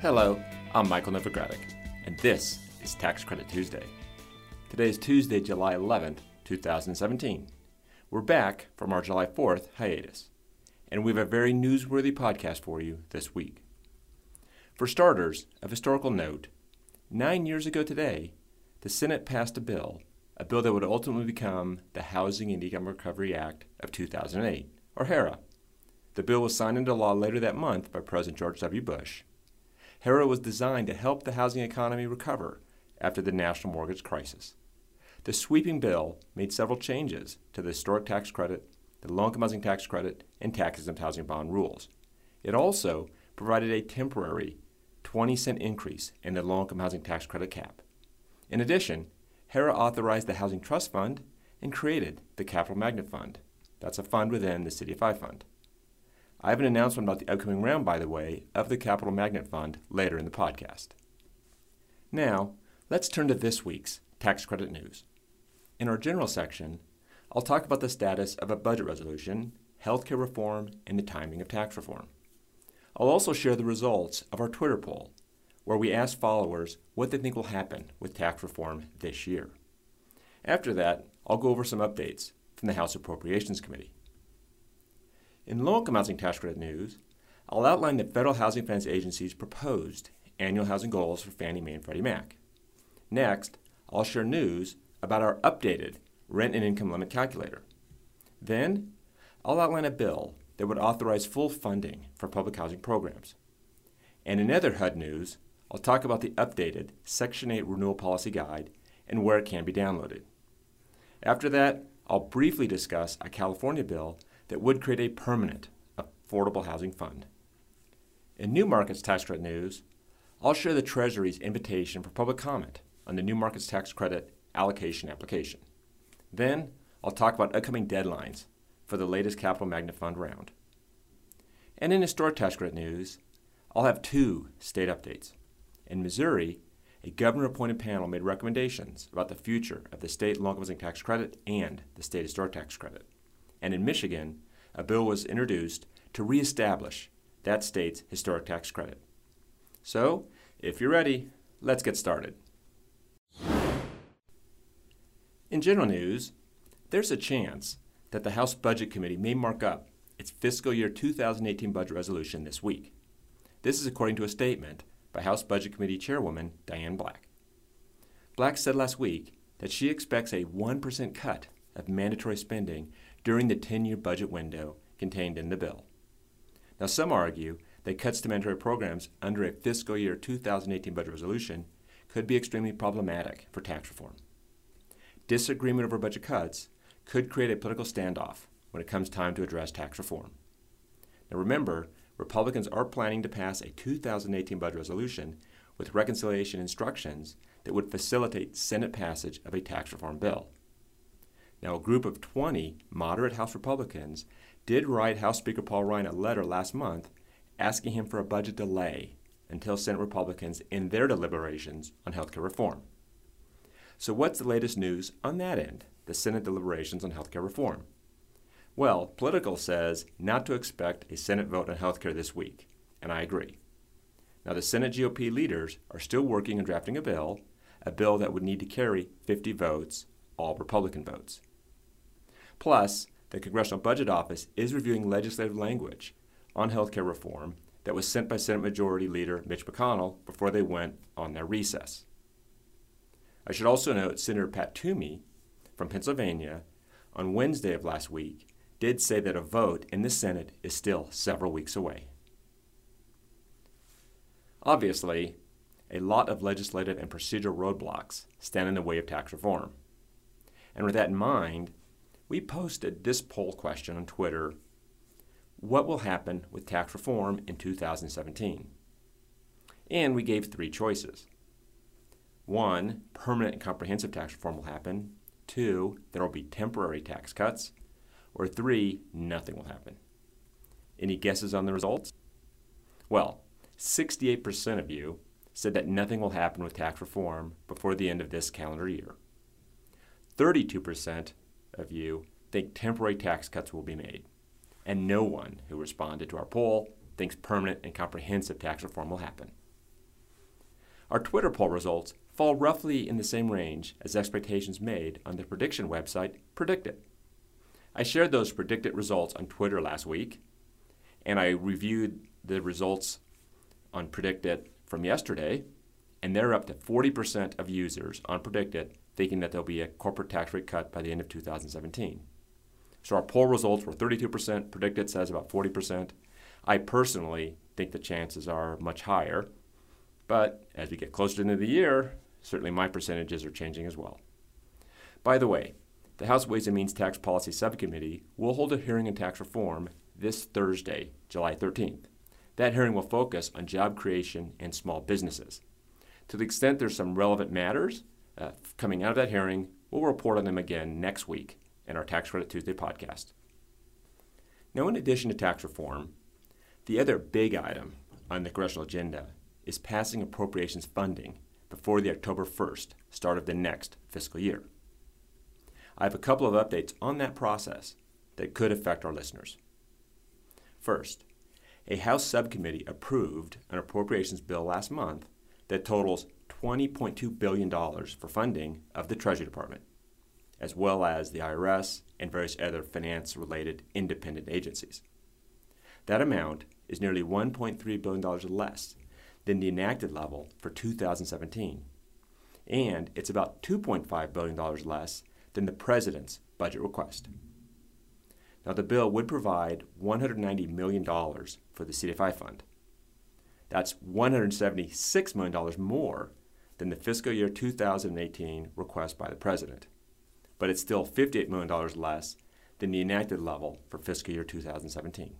Hello, I'm Michael Novogradac, and this is Tax Credit Tuesday. Today is Tuesday, July 11th, 2017. We're back from our July 4th hiatus, and we have a very newsworthy podcast for you this week. For starters, of historical note, nine years ago today, the Senate passed a bill, a bill that would ultimately become the Housing and Economic Recovery Act of 2008, or HERA. The bill was signed into law later that month by President George W. Bush HERA was designed to help the housing economy recover after the national mortgage crisis. The sweeping bill made several changes to the historic tax credit, the low income housing tax credit, and tax exempt housing bond rules. It also provided a temporary 20 cent increase in the low income housing tax credit cap. In addition, HERA authorized the Housing Trust Fund and created the Capital Magnet Fund. That's a fund within the CDFI Fund. I have an announcement about the upcoming round, by the way, of the Capital Magnet Fund later in the podcast. Now, let's turn to this week's tax credit news. In our general section, I'll talk about the status of a budget resolution, healthcare reform, and the timing of tax reform. I'll also share the results of our Twitter poll, where we asked followers what they think will happen with tax reform this year. After that, I'll go over some updates from the House Appropriations Committee. In low income housing tax credit news, I'll outline the Federal Housing Finance Agency's proposed annual housing goals for Fannie Mae and Freddie Mac. Next, I'll share news about our updated rent and income limit calculator. Then, I'll outline a bill that would authorize full funding for public housing programs. And in other HUD news, I'll talk about the updated Section 8 Renewal Policy Guide and where it can be downloaded. After that, I'll briefly discuss a California bill that would create a permanent affordable housing fund. In New Markets Tax Credit news, I'll share the Treasury's invitation for public comment on the New Markets Tax Credit allocation application. Then, I'll talk about upcoming deadlines for the latest Capital Magnet Fund round. And in historic tax credit news, I'll have two state updates. In Missouri, a governor appointed panel made recommendations about the future of the state low income tax credit and the state historic tax credit and in Michigan, a bill was introduced to reestablish that state's historic tax credit. So, if you're ready, let's get started. In general news, there's a chance that the House Budget Committee may mark up its fiscal year 2018 budget resolution this week. This is according to a statement by House Budget Committee Chairwoman Diane Black. Black said last week that she expects a 1% cut of mandatory spending during the 10 year budget window contained in the bill. Now, some argue that cuts to mandatory programs under a fiscal year 2018 budget resolution could be extremely problematic for tax reform. Disagreement over budget cuts could create a political standoff when it comes time to address tax reform. Now, remember, Republicans are planning to pass a 2018 budget resolution with reconciliation instructions that would facilitate Senate passage of a tax reform bill. Now, a group of 20 moderate House Republicans did write House Speaker Paul Ryan a letter last month asking him for a budget delay until Senate Republicans end their deliberations on health care reform. So, what's the latest news on that end, the Senate deliberations on health care reform? Well, Politico says not to expect a Senate vote on health care this week, and I agree. Now, the Senate GOP leaders are still working on drafting a bill, a bill that would need to carry 50 votes, all Republican votes. Plus, the Congressional Budget Office is reviewing legislative language on health care reform that was sent by Senate Majority Leader Mitch McConnell before they went on their recess. I should also note Senator Pat Toomey from Pennsylvania on Wednesday of last week did say that a vote in the Senate is still several weeks away. Obviously, a lot of legislative and procedural roadblocks stand in the way of tax reform. And with that in mind, we posted this poll question on Twitter what will happen with tax reform in 2017. And we gave three choices. One, permanent and comprehensive tax reform will happen. Two, there will be temporary tax cuts. Or three, nothing will happen. Any guesses on the results? Well, 68% of you said that nothing will happen with tax reform before the end of this calendar year. 32% of you think temporary tax cuts will be made. And no one who responded to our poll thinks permanent and comprehensive tax reform will happen. Our Twitter poll results fall roughly in the same range as expectations made on the prediction website PredictIt. I shared those predicted results on Twitter last week, and I reviewed the results on PredictIt from yesterday, and they're up to 40% of users on PredictIt thinking that there'll be a corporate tax rate cut by the end of 2017. So our poll results were 32%, PredictIt says about 40%. I personally think the chances are much higher, but as we get closer to the end of the year, certainly my percentages are changing as well. By the way, the House Ways and Means Tax Policy Subcommittee will hold a hearing on tax reform this Thursday, July 13th. That hearing will focus on job creation and small businesses. To the extent there's some relevant matters uh, coming out of that hearing, we'll report on them again next week in our Tax Credit Tuesday podcast. Now, in addition to tax reform, the other big item on the congressional agenda is passing appropriations funding before the October 1st start of the next fiscal year. I have a couple of updates on that process that could affect our listeners. First, a House subcommittee approved an appropriations bill last month that totals $20.2 billion for funding of the Treasury Department, as well as the IRS and various other finance related independent agencies. That amount is nearly $1.3 billion less than the enacted level for 2017, and it's about $2.5 billion less than the President's budget request. Now, the bill would provide $190 million for the CDFI fund. That's $176 million more than the fiscal year 2018 request by the President, but it's still $58 million less than the enacted level for fiscal year 2017.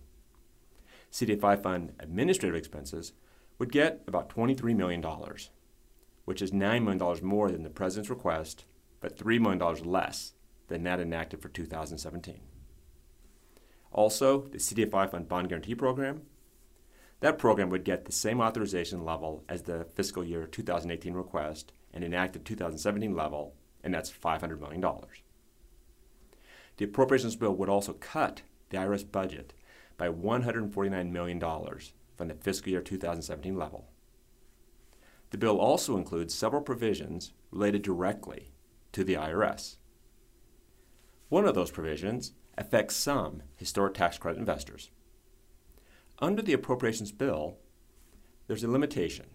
CDFI fund administrative expenses would get about $23 million, which is $9 million more than the President's request, but $3 million less than that enacted for 2017. Also, the CDFI Fund Bond Guarantee Program. That program would get the same authorization level as the fiscal year 2018 request and enacted 2017 level, and that's $500 million. The appropriations bill would also cut the IRS budget by $149 million from the fiscal year 2017 level. The bill also includes several provisions related directly to the IRS. One of those provisions affects some historic tax credit investors. Under the appropriations bill, there's a limitation.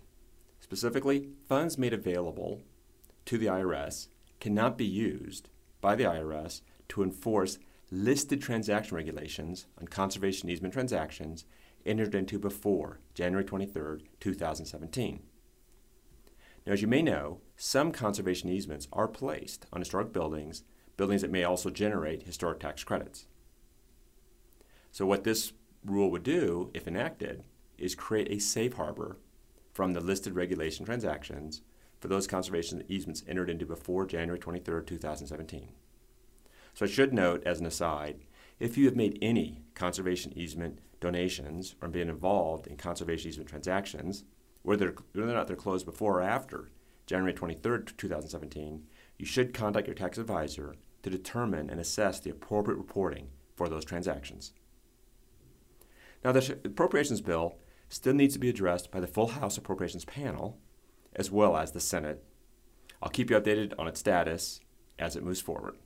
Specifically, funds made available to the IRS cannot be used by the IRS to enforce listed transaction regulations on conservation easement transactions entered into before January 23, 2017. Now, as you may know, some conservation easements are placed on historic buildings buildings that may also generate historic tax credits. So, what this rule would do, if enacted, is create a safe harbor from the listed regulation transactions for those conservation easements entered into before January 23, 2017. So, I should note, as an aside, if you have made any conservation easement donations or been involved in conservation easement transactions, whether, whether or not they're closed before or after January 23, 2017, you should contact your tax advisor to determine and assess the appropriate reporting for those transactions. Now, the appropriations bill still needs to be addressed by the full House Appropriations Panel as well as the Senate. I'll keep you updated on its status as it moves forward.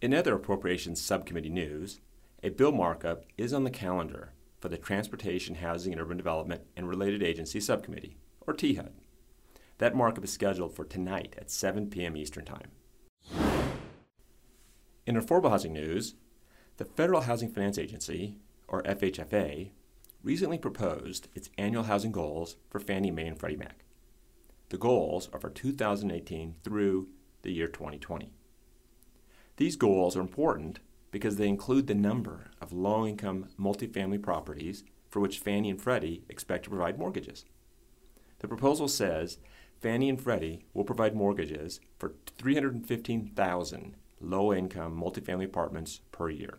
In other Appropriations Subcommittee news, a bill markup is on the calendar for the Transportation, Housing, and Urban Development and Related Agencies Subcommittee, or THUD. That markup is scheduled for tonight at 7 p.m. Eastern Time. In affordable housing news, the Federal Housing Finance Agency, or FHFA, recently proposed its annual housing goals for Fannie Mae and Freddie Mac. The goals are for 2018 through the year 2020. These goals are important because they include the number of low income multifamily properties for which Fannie and Freddie expect to provide mortgages. The proposal says Fannie and Freddie will provide mortgages for 315,000 low income multifamily apartments per year.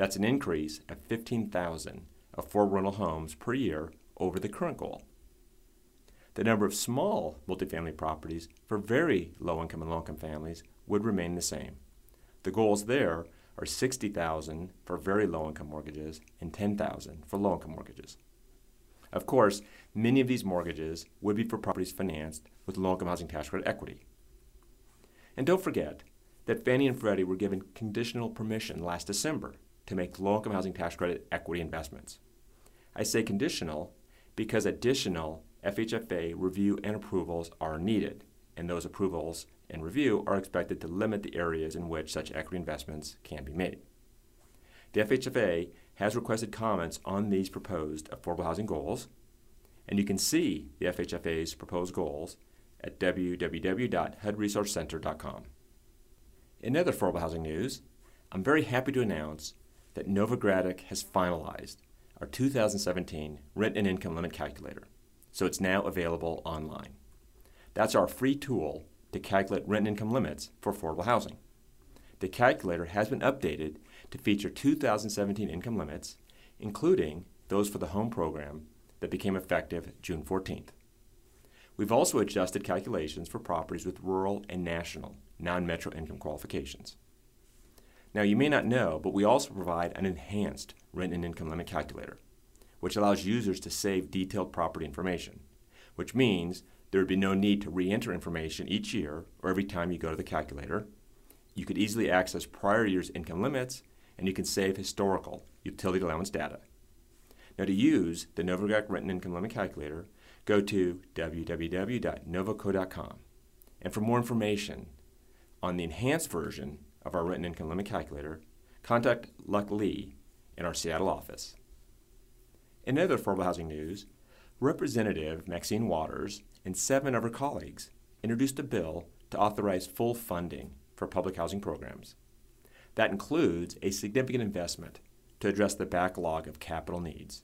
That's an increase of 15,000 affordable rental homes per year over the current goal. The number of small multifamily properties for very low income and low income families would remain the same. The goals there are 60,000 for very low income mortgages and 10,000 for low income mortgages. Of course, many of these mortgages would be for properties financed with low income housing tax credit equity. And don't forget that Fannie and Freddie were given conditional permission last December to make low income housing tax credit equity investments. I say conditional because additional FHFA review and approvals are needed, and those approvals and review are expected to limit the areas in which such equity investments can be made. The FHFA has requested comments on these proposed affordable housing goals, and you can see the FHFA's proposed goals at www.hudresourcecenter.com. In other affordable housing news, I'm very happy to announce that Novogradac has finalized our 2017 rent and income limit calculator, so it's now available online. That's our free tool to calculate rent and income limits for affordable housing. The calculator has been updated to feature 2017 income limits, including those for the home program that became effective June 14th. We've also adjusted calculations for properties with rural and national non metro income qualifications. Now, you may not know, but we also provide an enhanced rent and income limit calculator, which allows users to save detailed property information, which means there would be no need to re enter information each year or every time you go to the calculator. You could easily access prior year's income limits, and you can save historical utility allowance data. Now, to use the Novogradac Rent and Income Limit Calculator, go to www.novoco.com. And for more information on the enhanced version of our and Income Limit Calculator, contact Luck Lee in our Seattle office. In other affordable housing news, Representative Maxine Waters and seven of her colleagues introduced a bill to authorize full funding for public housing programs. That includes a significant investment to address the backlog of capital needs.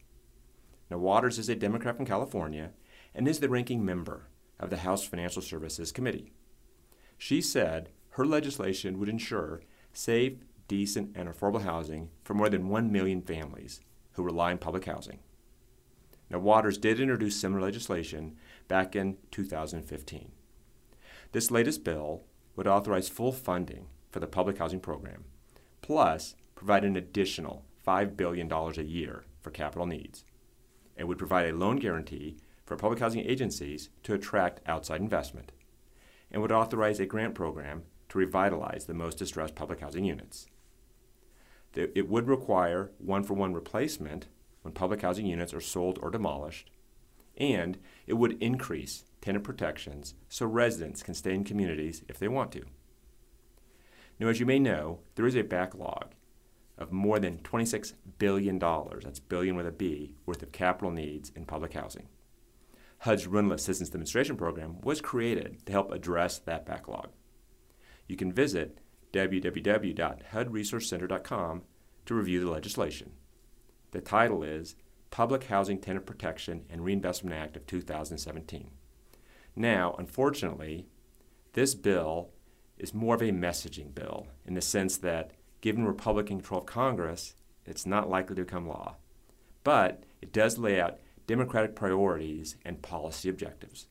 Now, Waters is a Democrat from California and is the ranking member of the House Financial Services Committee. She said her legislation would ensure safe, decent, and affordable housing for more than 1 million families who rely on public housing. Now, Waters did introduce similar legislation back in 2015. This latest bill would authorize full funding for the public housing program, plus provide an additional $5 billion a year for capital needs, and would provide a loan guarantee for public housing agencies to attract outside investment, and would authorize a grant program to revitalize the most distressed public housing units. It would require one for one replacement when public housing units are sold or demolished, and it would increase tenant protections so residents can stay in communities if they want to. Now, as you may know, there is a backlog of more than $26 billion, that's billion with a B, worth of capital needs in public housing. HUD's Rental Assistance Demonstration Program was created to help address that backlog. You can visit www.hudresourcecenter.com to review the legislation. The title is Public Housing Tenant Protection and Reinvestment Act of 2017. Now, unfortunately, this bill is more of a messaging bill in the sense that, given Republican control of Congress, it's not likely to become law. But it does lay out Democratic priorities and policy objectives.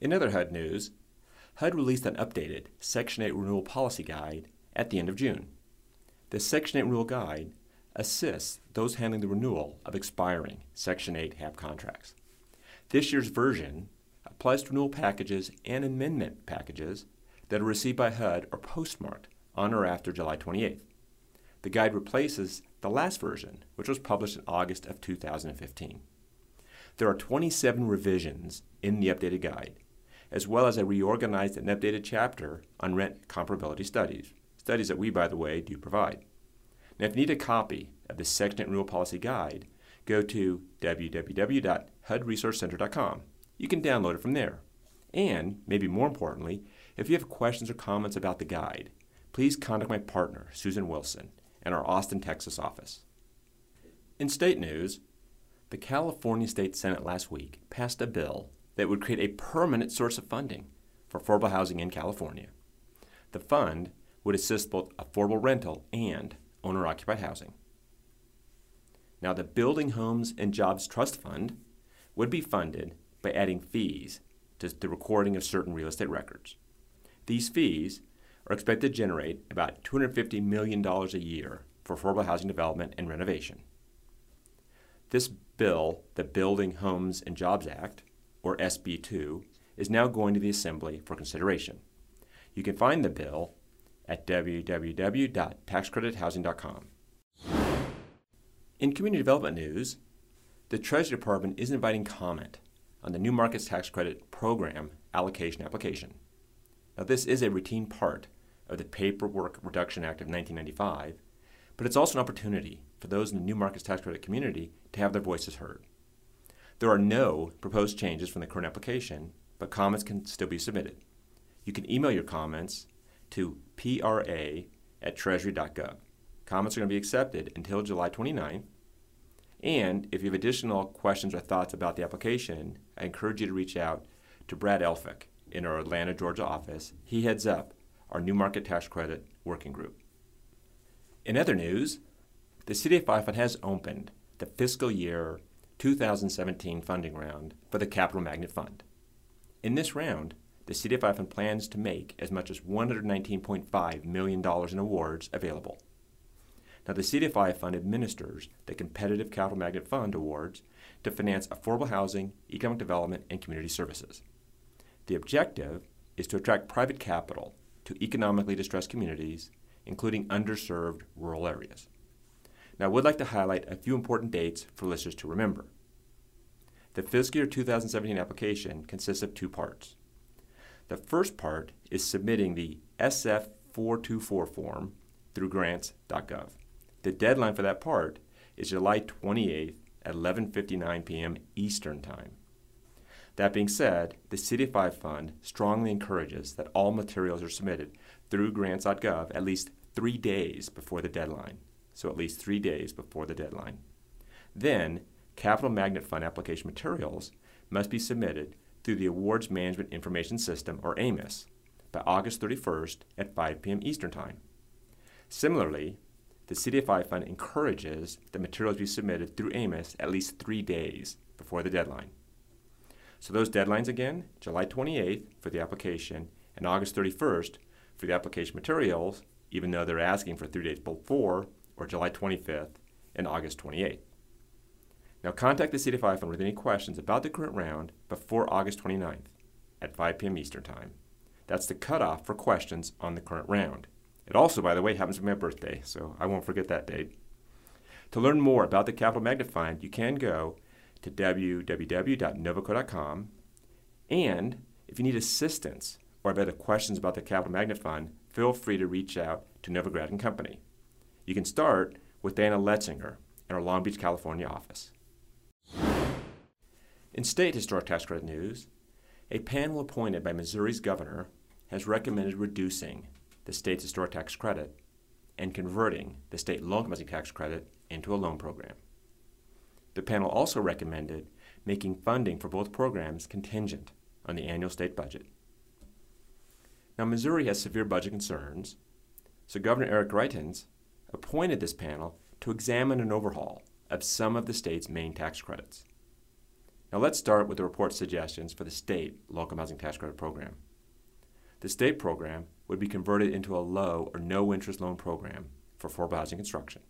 In other HUD news, HUD released an updated Section 8 Renewal Policy Guide at the end of June. The Section 8 Renewal Guide assists those handling the renewal of expiring Section 8 HAP contracts. This year's version applies to renewal packages and amendment packages that are received by HUD or postmarked on or after July 28th. The guide replaces the last version, which was published in August of 2015. There are 27 revisions in the updated guide, as well as a reorganized and updated chapter on rent comparability studies, studies that we, by the way, do provide. Now, if you need a copy of the 8 Renewal Policy Guide, go to www.hudresourcecenter.com. You can download it from there. And, maybe more importantly, if you have questions or comments about the guide, please contact my partner, Susan Wilson, in our Austin, Texas office. In state news, the California State Senate last week passed a bill that would create a permanent source of funding for affordable housing in California. The fund would assist both affordable rental and owner occupied housing. Now, the Building Homes and Jobs Trust Fund would be funded by adding fees to the recording of certain real estate records. These fees are expected to generate about $250 million a year for affordable housing development and renovation. This bill, the Building Homes and Jobs Act, or SB 2, is now going to the Assembly for consideration. You can find the bill at www.taxcredithousing.com. In community development news, the Treasury Department is inviting comment on the New Markets Tax Credit Program allocation application. Now, this is a routine part of the Paperwork Reduction Act of 1995, but it's also an opportunity for those in the New Markets Tax Credit community to have their voices heard. There are no proposed changes from the current application, but comments can still be submitted. You can email your comments to pra at treasury.gov. Comments are going to be accepted until July 29th. And if you have additional questions or thoughts about the application, I encourage you to reach out to Brad Elphick in our Atlanta, Georgia office. He heads up our New Market Tax Credit Working Group. In other news, the CDFI Fund has opened the fiscal year 2017 funding round for the Capital Magnet Fund. In this round, the CDFI Fund plans to make as much as $119.5 million in awards available. Now, the CDFI Fund administers the Competitive Capital Magnet Fund awards to finance affordable housing, economic development, and community services. The objective is to attract private capital to economically distressed communities, including underserved rural areas. Now, I would like to highlight a few important dates for listeners to remember. The fiscal year 2017 application consists of two parts. The first part is submitting the SF 424 form through grants.gov. The deadline for that part is July 28th at 11:59 p.m. Eastern Time. That being said, the CDFI Fund strongly encourages that all materials are submitted through grants.gov at least three days before the deadline so at least three days before the deadline. Then, Capital Magnet Fund application materials must be submitted through the Awards Management Information System, or AMIS, by August 31st at 5 p.m. Eastern Time. Similarly, the CDFI Fund encourages that materials be submitted through AMIS at least three days before the deadline. So those deadlines again, July 28th for the application and August 31st for the application materials, even though they're asking for three days before or July 25th and August 28th. Now contact the CDFI Fund with any questions about the current round before August 29th at 5 p.m. Eastern Time. That's the cutoff for questions on the current round. It also, by the way, happens to be my birthday, so I won't forget that date. To learn more about the Capital Magnet Fund, you can go to www.novoco.com. And if you need assistance or have other questions about the Capital Magnet Fund, feel free to reach out to Novogradac and Company. You can start with Dana Letzinger in our Long Beach, California office. In state historic tax credit news, a panel appointed by Missouri's governor has recommended reducing the state's historic tax credit and converting the state loan compensation tax credit into a loan program. The panel also recommended making funding for both programs contingent on the annual state budget. Now, Missouri has severe budget concerns, so Governor Eric Greitens appointed this panel to examine an overhaul of some of the state's main tax credits. Now let's start with the report's suggestions for the state local housing tax credit program. The state program would be converted into a low or no interest loan program for affordable housing construction.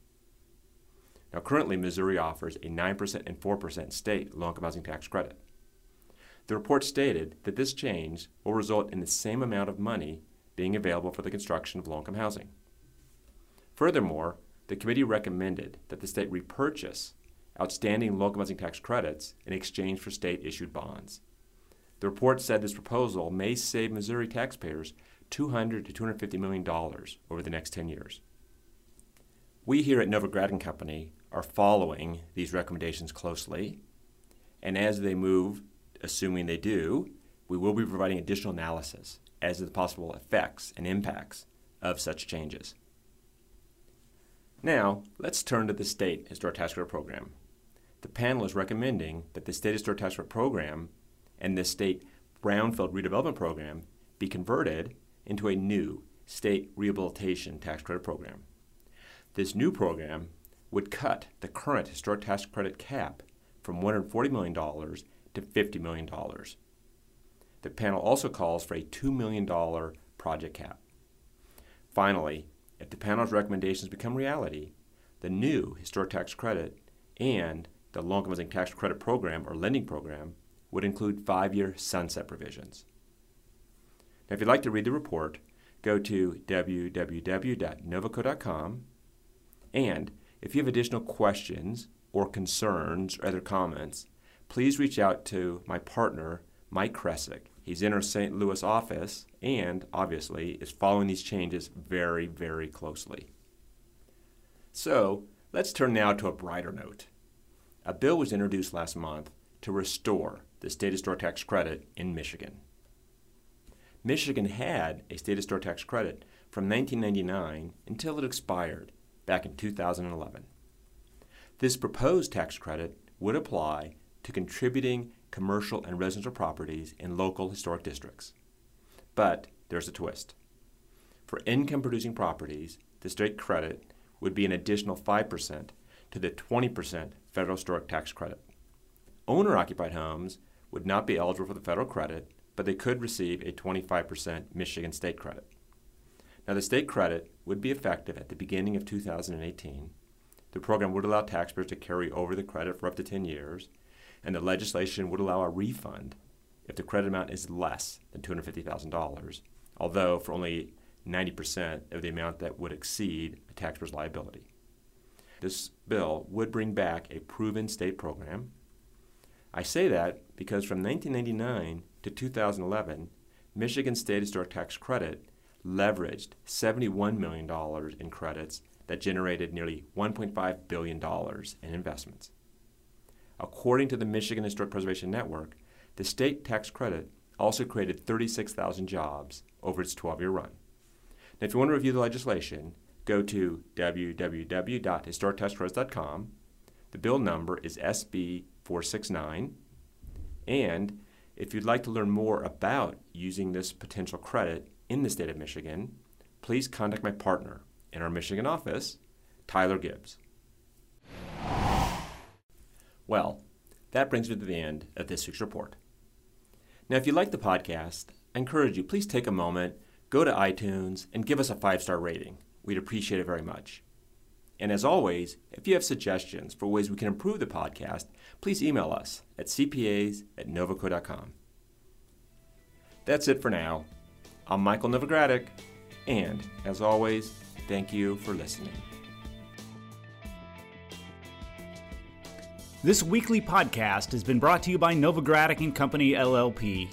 Now currently Missouri offers a 9% and 4% state low income housing tax credit. The report stated that this change will result in the same amount of money being available for the construction of low income housing. Furthermore, the committee recommended that the state repurchase outstanding local housing tax credits in exchange for state issued bonds. The report said this proposal may save Missouri taxpayers 200 to $250 million over the next 10 years. We here at Novogradac and Company are following these recommendations closely, and as they move, assuming they do, we will be providing additional analysis as to the possible effects and impacts of such changes. Now, let's turn to the state historic tax credit program. The panel is recommending that the state historic tax credit program and the state brownfield redevelopment program be converted into a new state rehabilitation tax credit program. This new program would cut the current historic tax credit cap from $140 million to $50 million. The panel also calls for a $2 million project cap. Finally, if the panel's recommendations become reality, the new historic tax credit and the low income housing tax credit program or lending program would include five year sunset provisions. Now, if you'd like to read the report, go to www.novoco.com. And if you have additional questions or concerns or other comments, please reach out to my partner, Mike Kresick. He's in our St. Louis office and, obviously, is following these changes very, very closely. So, let's turn now to a brighter note. A bill was introduced last month to restore the state historic tax credit in Michigan. Michigan had a state historic tax credit from 1999 until it expired back in 2011. This proposed tax credit would apply to contributing commercial and residential properties in local historic districts. But there's a twist. For income producing properties, the state credit would be an additional 5% to the 20% federal historic tax credit. Owner occupied homes would not be eligible for the federal credit, but they could receive a 25% Michigan state credit. Now, the state credit would be effective at the beginning of 2018. The program would allow taxpayers to carry over the credit for up to 10 years, and the legislation would allow a refund if the credit amount is less than $250,000, although for only 90% of the amount that would exceed a taxpayer's liability. This bill would bring back a proven state program. I say that because from 1999 to 2011, Michigan State Historic Tax Credit leveraged $71 million in credits that generated nearly $1.5 billion in investments. According to the Michigan Historic Preservation Network, the state tax credit also created 36,000 jobs over its 12 year run. Now, if you want to review the legislation, go to www.historictaxcredits.com. The bill number is SB 469. And if you'd like to learn more about using this potential credit in the state of Michigan, please contact my partner in our Michigan office, Tyler Gibbs. Well, that brings me to the end of this week's report. Now, if you like the podcast, I encourage you, please take a moment, go to iTunes, and give us a five star rating. We'd appreciate it very much. And as always, if you have suggestions for ways we can improve the podcast, please email us at cpas at novoco.com. That's it for now. I'm Michael Novogradac, and as always, thank you for listening. This weekly podcast has been brought to you by Novogradac and Company LLP.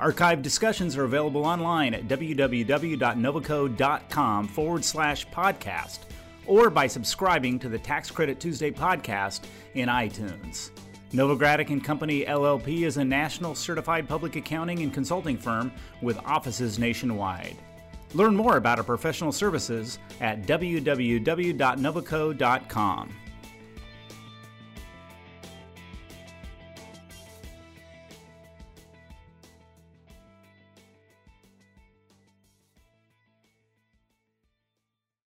Archived discussions are available online at www.novoco.com forward slash podcast or by subscribing to the Tax Credit Tuesday podcast in iTunes. Novogradac and Company LLP is a national certified public accounting and consulting firm with offices nationwide. Learn more about our professional services at www.novoco.com.